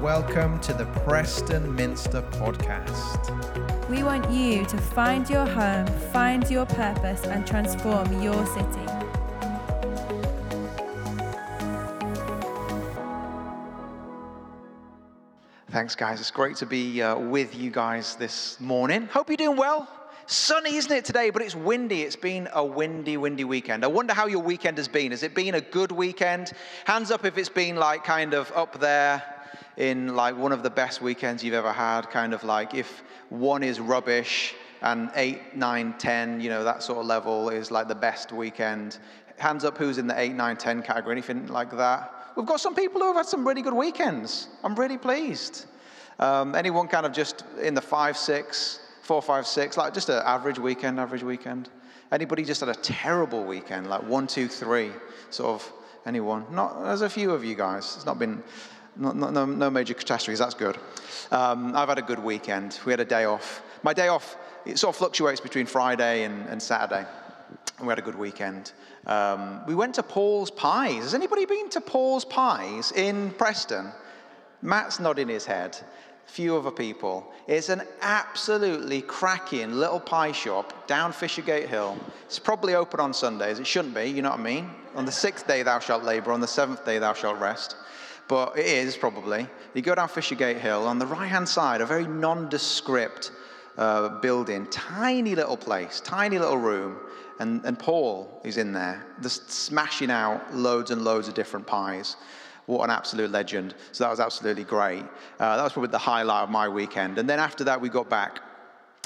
welcome to the Preston Minster podcast. We want you to find your home, find your purpose, and transform your city. Thanks, guys. It's great to be uh, with you guys this morning. Hope you're doing well. Sunny, isn't it, today? But it's windy. It's been a windy, windy weekend. I wonder how your weekend has been. Has it been a good weekend? Hands up if it's been like kind of up there in like one of the best weekends you've ever had. Kind of like if one is rubbish and eight, nine, ten, you know, that sort of level is like the best weekend. Hands up who's in the eight, nine, ten category, anything like that. We've got some people who have had some really good weekends. I'm really pleased. Um, anyone kind of just in the five, six, four, five, six, like just an average weekend, average weekend. Anybody just had a terrible weekend, like one, two, three, sort of anyone? Not, there's a few of you guys. It's not been, not, no, no major catastrophes. That's good. Um, I've had a good weekend. We had a day off. My day off, it sort of fluctuates between Friday and, and Saturday. And we had a good weekend. Um, we went to Paul's Pies. Has anybody been to Paul's Pies in Preston? Matt's nodding his head few other people. It's an absolutely cracking little pie shop down Fishergate Hill. It's probably open on Sundays. It shouldn't be, you know what I mean? On the sixth day thou shalt labor, on the seventh day thou shalt rest. But it is probably. You go down Fishergate Hill, on the right hand side, a very nondescript uh, building, tiny little place, tiny little room. And, and Paul is in there, just smashing out loads and loads of different pies. What an absolute legend. So that was absolutely great. Uh, that was probably the highlight of my weekend. And then after that, we got back,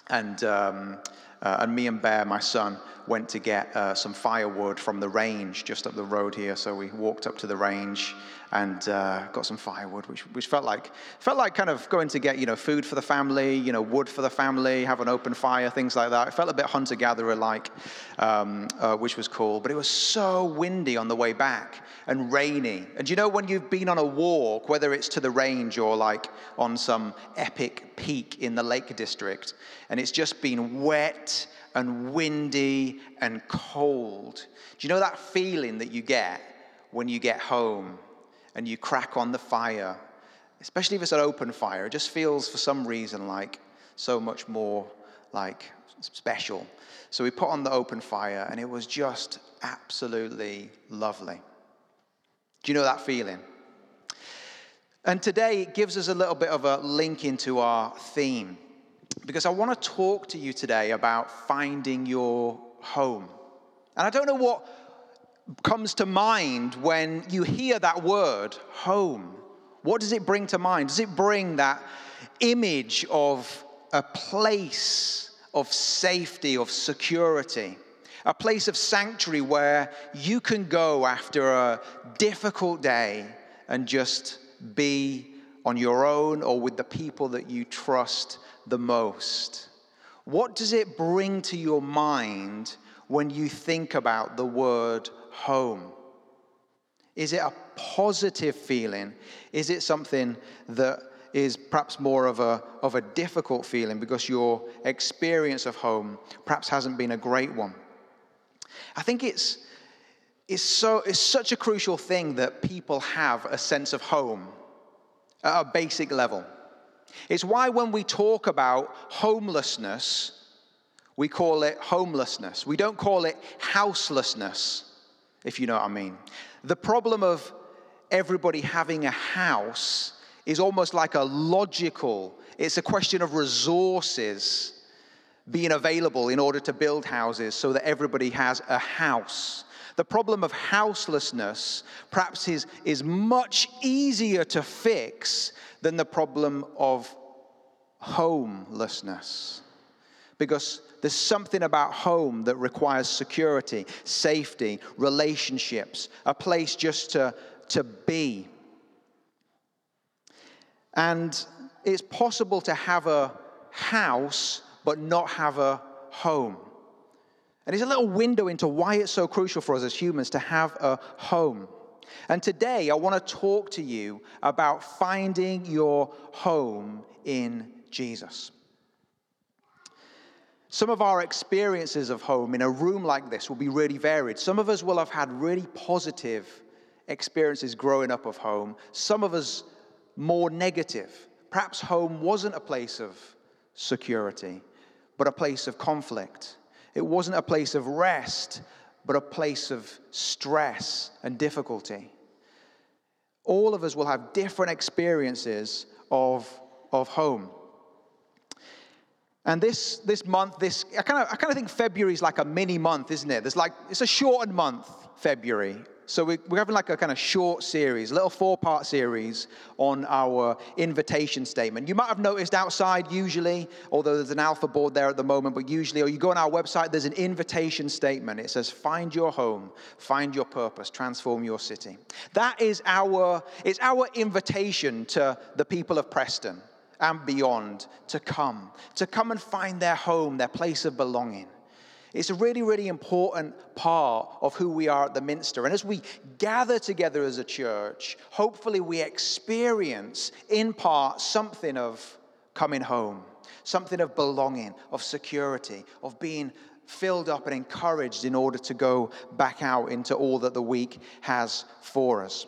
and, um, uh, and me and Bear, my son, went to get uh, some firewood from the range just up the road here. So we walked up to the range and uh, got some firewood, which, which felt like felt like kind of going to get you know food for the family, you know wood for the family, have an open fire, things like that. It felt a bit hunter gatherer like, um, uh, which was cool. But it was so windy on the way back and rainy. And you know when you've been on a walk, whether it's to the range or like on some epic peak in the Lake District, and it's just been wet and windy and cold. Do you know that feeling that you get when you get home? and you crack on the fire, especially if it's an open fire, it just feels for some reason like so much more like special. So we put on the open fire and it was just absolutely lovely. Do you know that feeling? And today it gives us a little bit of a link into our theme because I want to talk to you today about finding your home. And I don't know what comes to mind when you hear that word, home? What does it bring to mind? Does it bring that image of a place of safety, of security? A place of sanctuary where you can go after a difficult day and just be on your own or with the people that you trust the most. What does it bring to your mind when you think about the word home? Is it a positive feeling? Is it something that is perhaps more of a, of a difficult feeling because your experience of home perhaps hasn't been a great one? I think it's, it's, so, it's such a crucial thing that people have a sense of home at a basic level. It's why when we talk about homelessness, we call it homelessness. We don't call it houselessness if you know what I mean. The problem of everybody having a house is almost like a logical, it's a question of resources being available in order to build houses so that everybody has a house. The problem of houselessness perhaps is, is much easier to fix than the problem of homelessness. Because there's something about home that requires security, safety, relationships, a place just to, to be. And it's possible to have a house but not have a home. And it's a little window into why it's so crucial for us as humans to have a home. And today I want to talk to you about finding your home in Jesus. Some of our experiences of home in a room like this will be really varied. Some of us will have had really positive experiences growing up of home. Some of us more negative. Perhaps home wasn't a place of security, but a place of conflict. It wasn't a place of rest, but a place of stress and difficulty. All of us will have different experiences of, of home. And this, this month, this I kind of I kind of think February is like a mini month, isn't it? There's like it's a shortened month, February. So we, we're having like a kind of short series, a little four-part series on our invitation statement. You might have noticed outside usually, although there's an alpha board there at the moment, but usually, or you go on our website, there's an invitation statement. It says, "Find your home, find your purpose, transform your city." That is our it's our invitation to the people of Preston and beyond to come, to come and find their home, their place of belonging. It's a really, really important part of who we are at the Minster. And as we gather together as a church, hopefully we experience in part something of coming home, something of belonging, of security, of being filled up and encouraged in order to go back out into all that the week has for us.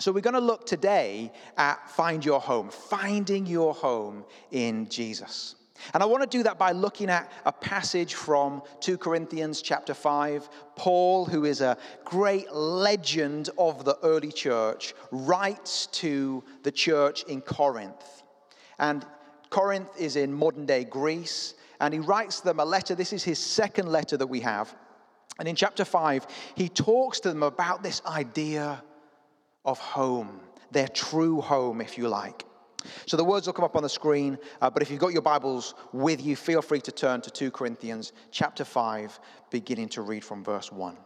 So, we're going to look today at find your home, finding your home in Jesus. And I want to do that by looking at a passage from 2 Corinthians chapter 5. Paul, who is a great legend of the early church, writes to the church in Corinth. And Corinth is in modern day Greece. And he writes them a letter. This is his second letter that we have. And in chapter 5, he talks to them about this idea of home, their true home, if you like. So the words will come up on the screen, uh, but if you've got your Bibles with you, feel free to turn to 2 Corinthians chapter 5, beginning to read from verse 1.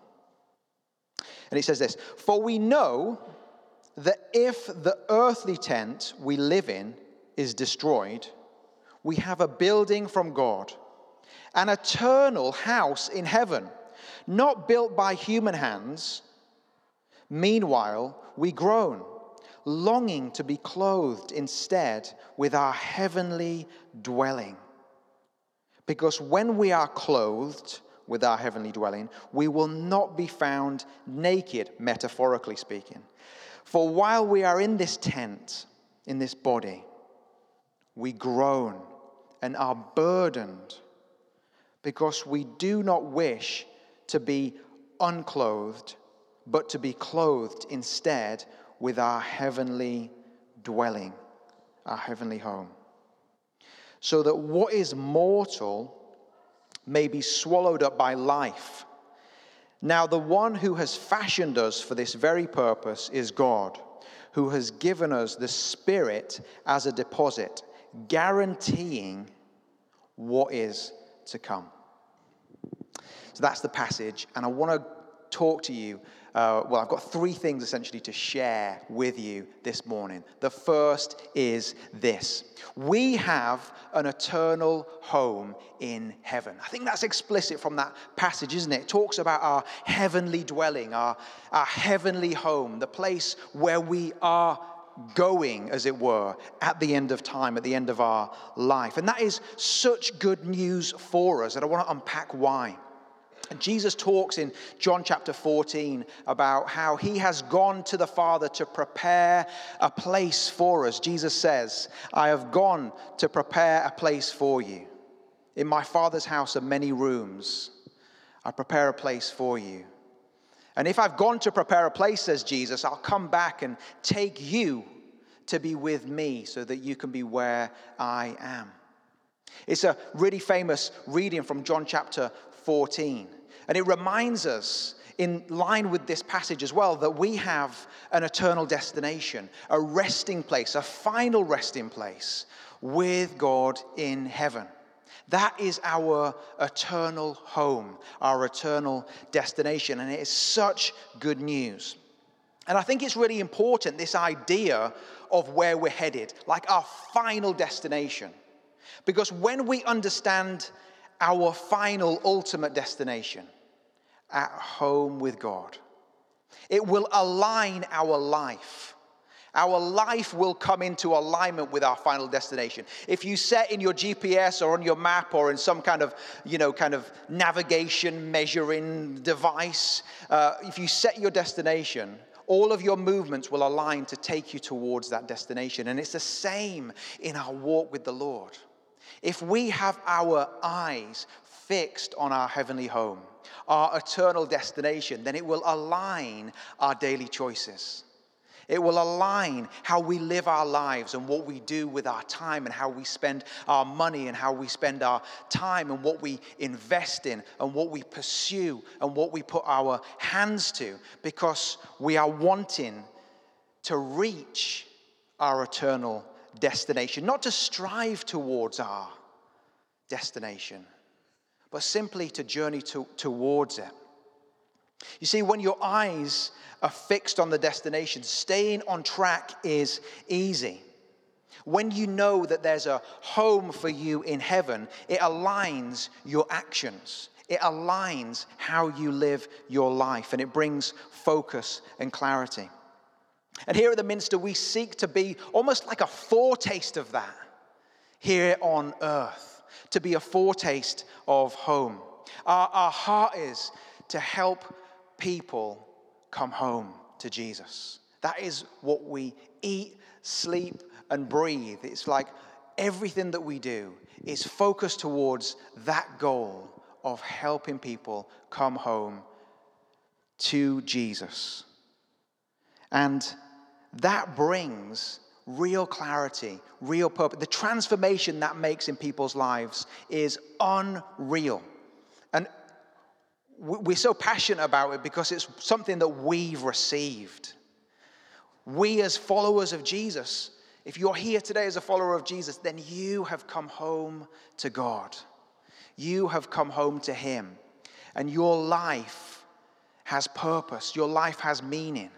And it says this For we know that if the earthly tent we live in is destroyed, we have a building from God, an eternal house in heaven, not built by human hands. Meanwhile, we groan, longing to be clothed instead with our heavenly dwelling. Because when we are clothed with our heavenly dwelling, we will not be found naked, metaphorically speaking. For while we are in this tent, in this body, we groan and are burdened because we do not wish to be unclothed but to be clothed instead with our heavenly dwelling, our heavenly home. So that what is mortal may be swallowed up by life. Now, the one who has fashioned us for this very purpose is God, who has given us the Spirit as a deposit, guaranteeing what is to come. So that's the passage, and I want to talk to you uh, well, I've got three things essentially to share with you this morning. The first is this we have an eternal home in heaven. I think that's explicit from that passage, isn't it? It talks about our heavenly dwelling, our, our heavenly home, the place where we are going, as it were, at the end of time, at the end of our life. And that is such good news for us, that I want to unpack why. Jesus talks in John chapter 14 about how he has gone to the Father to prepare a place for us. Jesus says, I have gone to prepare a place for you. In my Father's house are many rooms. I prepare a place for you. And if I've gone to prepare a place, says Jesus, I'll come back and take you to be with me so that you can be where I am. It's a really famous reading from John chapter 14. And it reminds us, in line with this passage as well, that we have an eternal destination, a resting place, a final resting place with God in heaven. That is our eternal home, our eternal destination. And it is such good news. And I think it's really important, this idea of where we're headed, like our final destination. Because when we understand our final ultimate destination at home with God. It will align our life. Our life will come into alignment with our final destination. If you set in your GPS or on your map or in some kind of, you know, kind of navigation measuring device, uh, if you set your destination, All of your movements will align to take you towards that destination. And it's the same in our walk with the Lord. If we have our eyes fixed on our heavenly home, our eternal destination, then it will align our daily choices. It will align how we live our lives and what we do with our time and how we spend our money and how we spend our time and what we invest in and what we pursue and what we put our hands to because we are wanting to reach our eternal destination, not to strive towards our destination, but simply to journey to, towards it. You see, when your eyes are fixed on the destination, staying on track is easy. When you know that there's a home for you in heaven, it aligns your actions. It aligns how you live your life and it brings focus and clarity. And here at the Minster, we seek to be almost like a foretaste of that here on earth, to be a foretaste of home. Our, our heart is to help people come home to Jesus. That is what we eat, sleep, and breathe. It's like everything that we do is focused towards that goal of helping people come home to Jesus. And that brings real clarity, real purpose. The transformation that makes in people's lives is unreal. And we're so passionate about it because it's something that we've received. We, as followers of Jesus, if you're here today as a follower of Jesus, then you have come home to God. You have come home to Him. And your life has purpose, your life has meaning.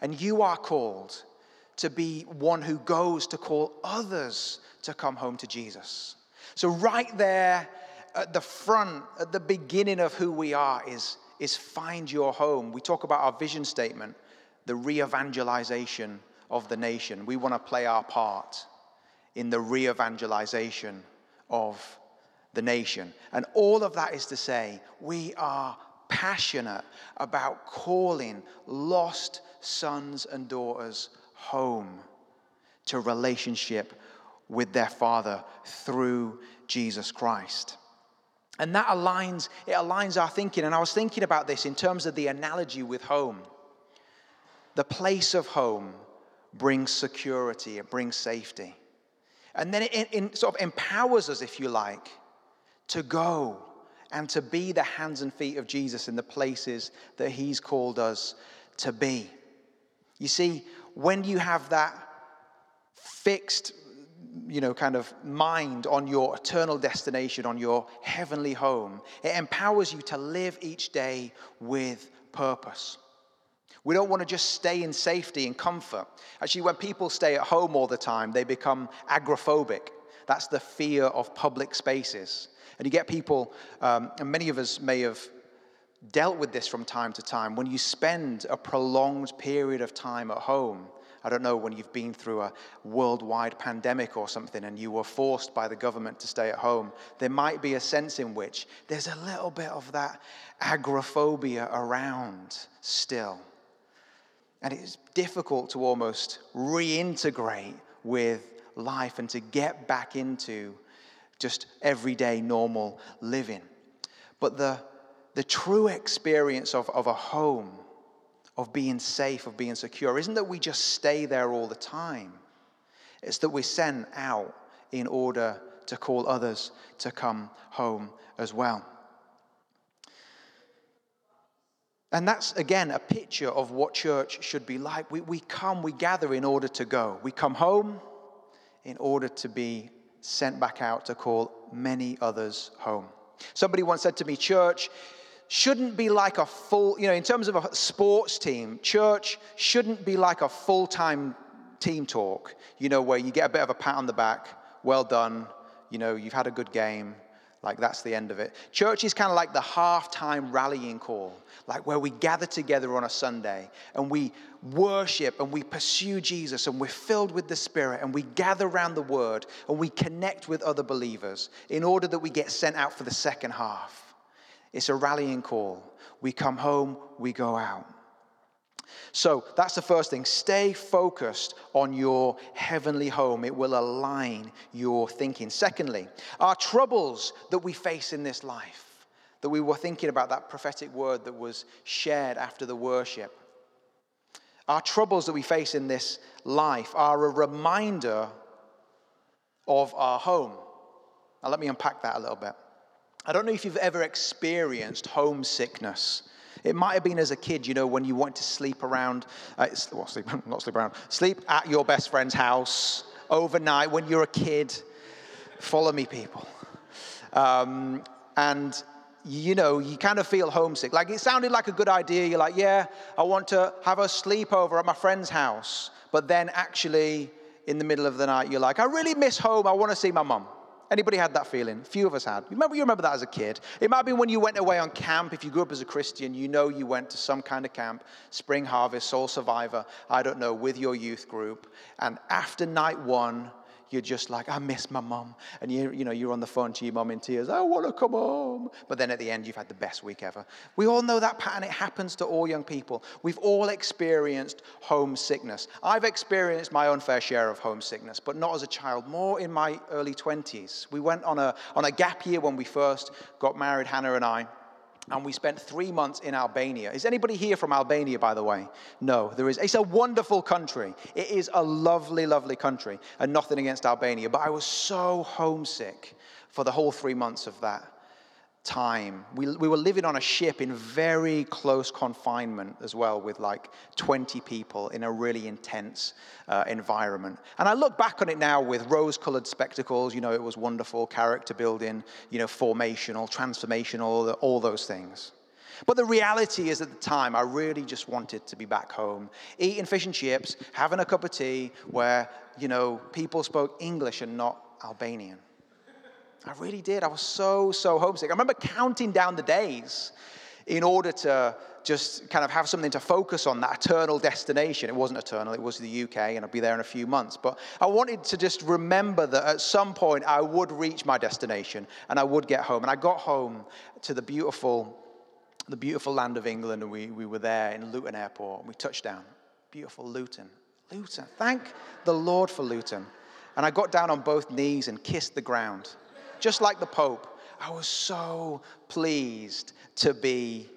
And you are called to be one who goes to call others to come home to Jesus. So, right there at the front, at the beginning of who we are, is, is find your home. We talk about our vision statement, the re evangelization of the nation. We want to play our part in the re evangelization of the nation. And all of that is to say, we are passionate about calling lost sons and daughters home to relationship with their Father through Jesus Christ. And that aligns, it aligns our thinking. And I was thinking about this in terms of the analogy with home. The place of home brings security, it brings safety. And then it, it sort of empowers us, if you like, to go and to be the hands and feet of Jesus in the places that He's called us to be. You see, when you have that fixed you know, kind of mind on your eternal destination, on your heavenly home. It empowers you to live each day with purpose. We don't want to just stay in safety and comfort. Actually, when people stay at home all the time, they become agoraphobic. That's the fear of public spaces. And you get people, um, and many of us may have dealt with this from time to time. When you spend a prolonged period of time at home, I don't know when you've been through a worldwide pandemic or something and you were forced by the government to stay at home. There might be a sense in which there's a little bit of that agoraphobia around still. And it's difficult to almost reintegrate with life and to get back into just everyday normal living. But the, the true experience of, of a home of being safe, of being secure, isn't that we just stay there all the time. It's that we're sent out in order to call others to come home as well. And that's, again, a picture of what church should be like. We, we come, we gather in order to go. We come home in order to be sent back out to call many others home. Somebody once said to me, Church shouldn't be like a full, you know, in terms of a sports team, church shouldn't be like a full time team talk, you know, where you get a bit of a pat on the back, well done, you know, you've had a good game, like that's the end of it. Church is kind of like the halftime rallying call, like where we gather together on a Sunday and we worship and we pursue Jesus and we're filled with the Spirit and we gather around the Word and we connect with other believers in order that we get sent out for the second half. It's a rallying call. We come home, we go out. So that's the first thing. Stay focused on your heavenly home. It will align your thinking. Secondly, our troubles that we face in this life, that we were thinking about that prophetic word that was shared after the worship. Our troubles that we face in this life are a reminder of our home. Now, let me unpack that a little bit. I don't know if you've ever experienced homesickness. It might have been as a kid, you know, when you wanted to sleep around, uh, well, sleep, not sleep around, sleep at your best friend's house overnight when you're a kid. Follow me, people. Um, and you know, you kind of feel homesick. Like it sounded like a good idea. You're like, yeah, I want to have a sleepover at my friend's house. But then actually, in the middle of the night, you're like, I really miss home. I want to see my mum. Anybody had that feeling? Few of us had. Remember, you remember that as a kid. It might be when you went away on camp. If you grew up as a Christian, you know you went to some kind of camp, Spring Harvest, Soul Survivor, I don't know, with your youth group. And after night one, you're just like, I miss my mum. And you, you know, you're on the phone to your mum in tears, I want to come home. But then at the end, you've had the best week ever. We all know that pattern. It happens to all young people. We've all experienced homesickness. I've experienced my own fair share of homesickness, but not as a child, more in my early 20s. We went on a, on a gap year when we first got married, Hannah and I and we spent three months in Albania. Is anybody here from Albania, by the way? No, there is. It's a wonderful country. It is a lovely, lovely country, and nothing against Albania. But I was so homesick for the whole three months of that time. We, we were living on a ship in very close confinement as well, with like 20 people in a really intense uh, environment. And I look back on it now with rose colored spectacles. You know, it was wonderful, character building, you know, formational, transformational, all those things. But the reality is, at the time, I really just wanted to be back home, eating fish and chips, having a cup of tea where, you know, people spoke English and not Albanian. I really did. I was so, so homesick. I remember counting down the days in order to just kind of have something to focus on that eternal destination. It wasn't eternal, it was the UK, and I'd be there in a few months. But I wanted to just remember that at some point I would reach my destination and I would get home. And I got home to the beautiful, the beautiful land of England, and we, we were there in Luton Airport, and we touched down. Beautiful Luton. Luton. Thank the Lord for Luton. And I got down on both knees and kissed the ground just like the Pope. I was so pleased to be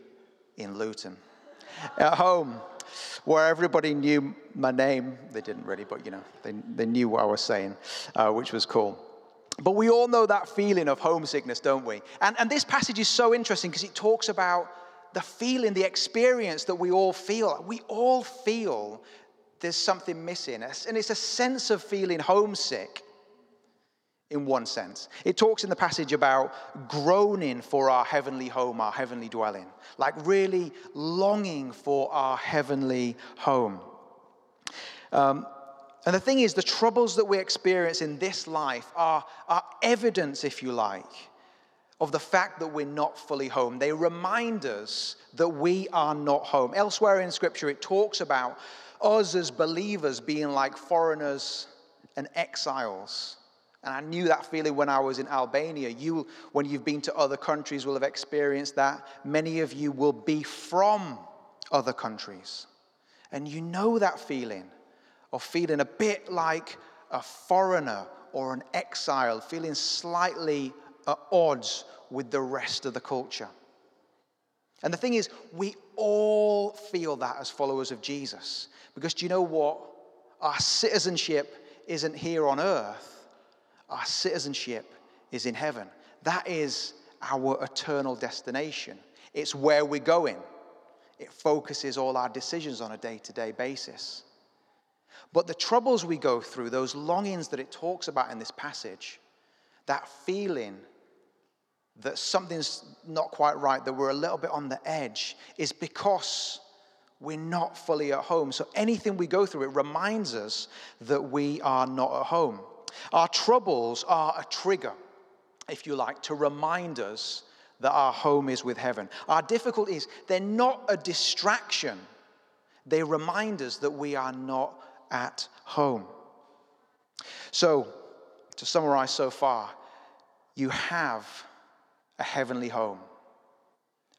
in Luton. At home, where everybody knew my name. They didn't really, but you know, they, they knew what I was saying, uh, which was cool. But we all know that feeling of homesickness, don't we? And, and this passage is so interesting because it talks about the feeling, the experience that we all feel. We all feel there's something missing. And it's a sense of feeling homesick in one sense. It talks in the passage about groaning for our heavenly home, our heavenly dwelling, like really longing for our heavenly home. Um, and the thing is, the troubles that we experience in this life are, are evidence, if you like, of the fact that we're not fully home. They remind us that we are not home. Elsewhere in Scripture, it talks about us as believers being like foreigners and exiles and I knew that feeling when I was in Albania. You, when you've been to other countries, will have experienced that. Many of you will be from other countries. And you know that feeling of feeling a bit like a foreigner or an exile, feeling slightly at odds with the rest of the culture. And the thing is, we all feel that as followers of Jesus. Because do you know what? Our citizenship isn't here on earth our citizenship is in heaven. That is our eternal destination. It's where we're going. It focuses all our decisions on a day to day basis. But the troubles we go through, those longings that it talks about in this passage, that feeling that something's not quite right, that we're a little bit on the edge, is because we're not fully at home. So anything we go through, it reminds us that we are not at home. Our troubles are a trigger, if you like, to remind us that our home is with heaven. Our difficulties, they're not a distraction, they remind us that we are not at home. So, to summarize so far, you have a heavenly home.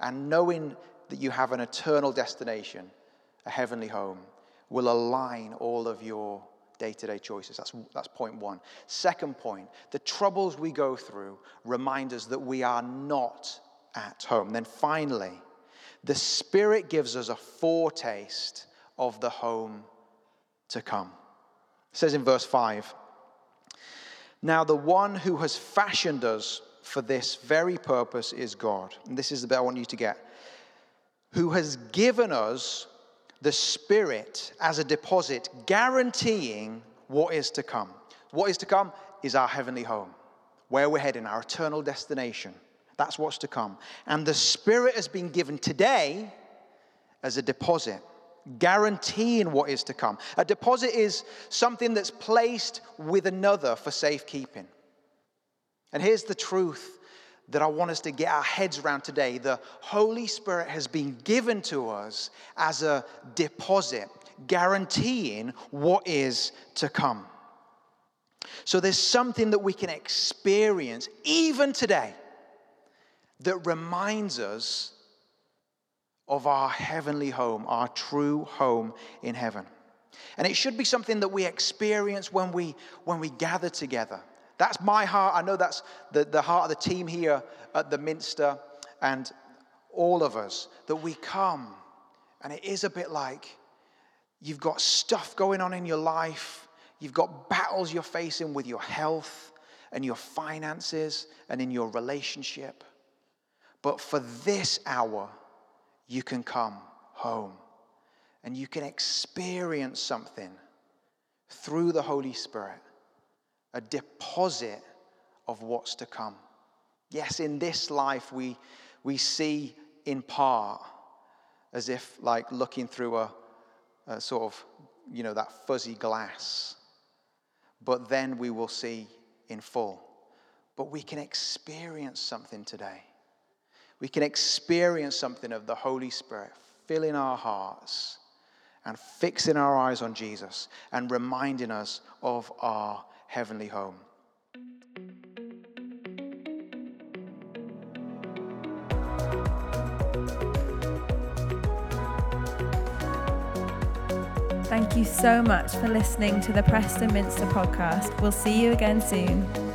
And knowing that you have an eternal destination a heavenly home, will align all of your day to day choices. That's, that's point one. Second point the troubles we go through remind us that we are not at home. Then finally, the Spirit gives us a foretaste of the home to come. It says in verse 5 Now, the one who has fashioned us for this very purpose is God. And this is the bit I want you to get. Who has given us the Spirit as a deposit, guaranteeing what is to come. What is to come is our heavenly home, where we're heading, our eternal destination. That's what's to come. And the Spirit has been given today as a deposit, guaranteeing what is to come. A deposit is something that's placed with another for safekeeping. And here's the truth that I want us to get our heads around today. The Holy Spirit has been given to us as a deposit, guaranteeing what is to come. So there's something that we can experience even today that reminds us of our heavenly home, our true home in heaven. And it should be something that we experience when we, when we gather together. That's my heart. I know that's the, the heart of the team here at the Minster and all of us, that we come. And it is a bit like you've got stuff going on in your life, you've got battles you're facing with your health and your finances and in your relationship. But for this hour, you can come home and you can experience something through the Holy Spirit, a deposit of what's to come. Yes, in this life, we, we see in part as if like looking through a, a sort of, you know, that fuzzy glass. But then we will see in full. But we can experience something today we can experience something of the Holy Spirit filling our hearts and fixing our eyes on Jesus and reminding us of our heavenly home. Thank you so much for listening to the Preston Minster podcast. We'll see you again soon.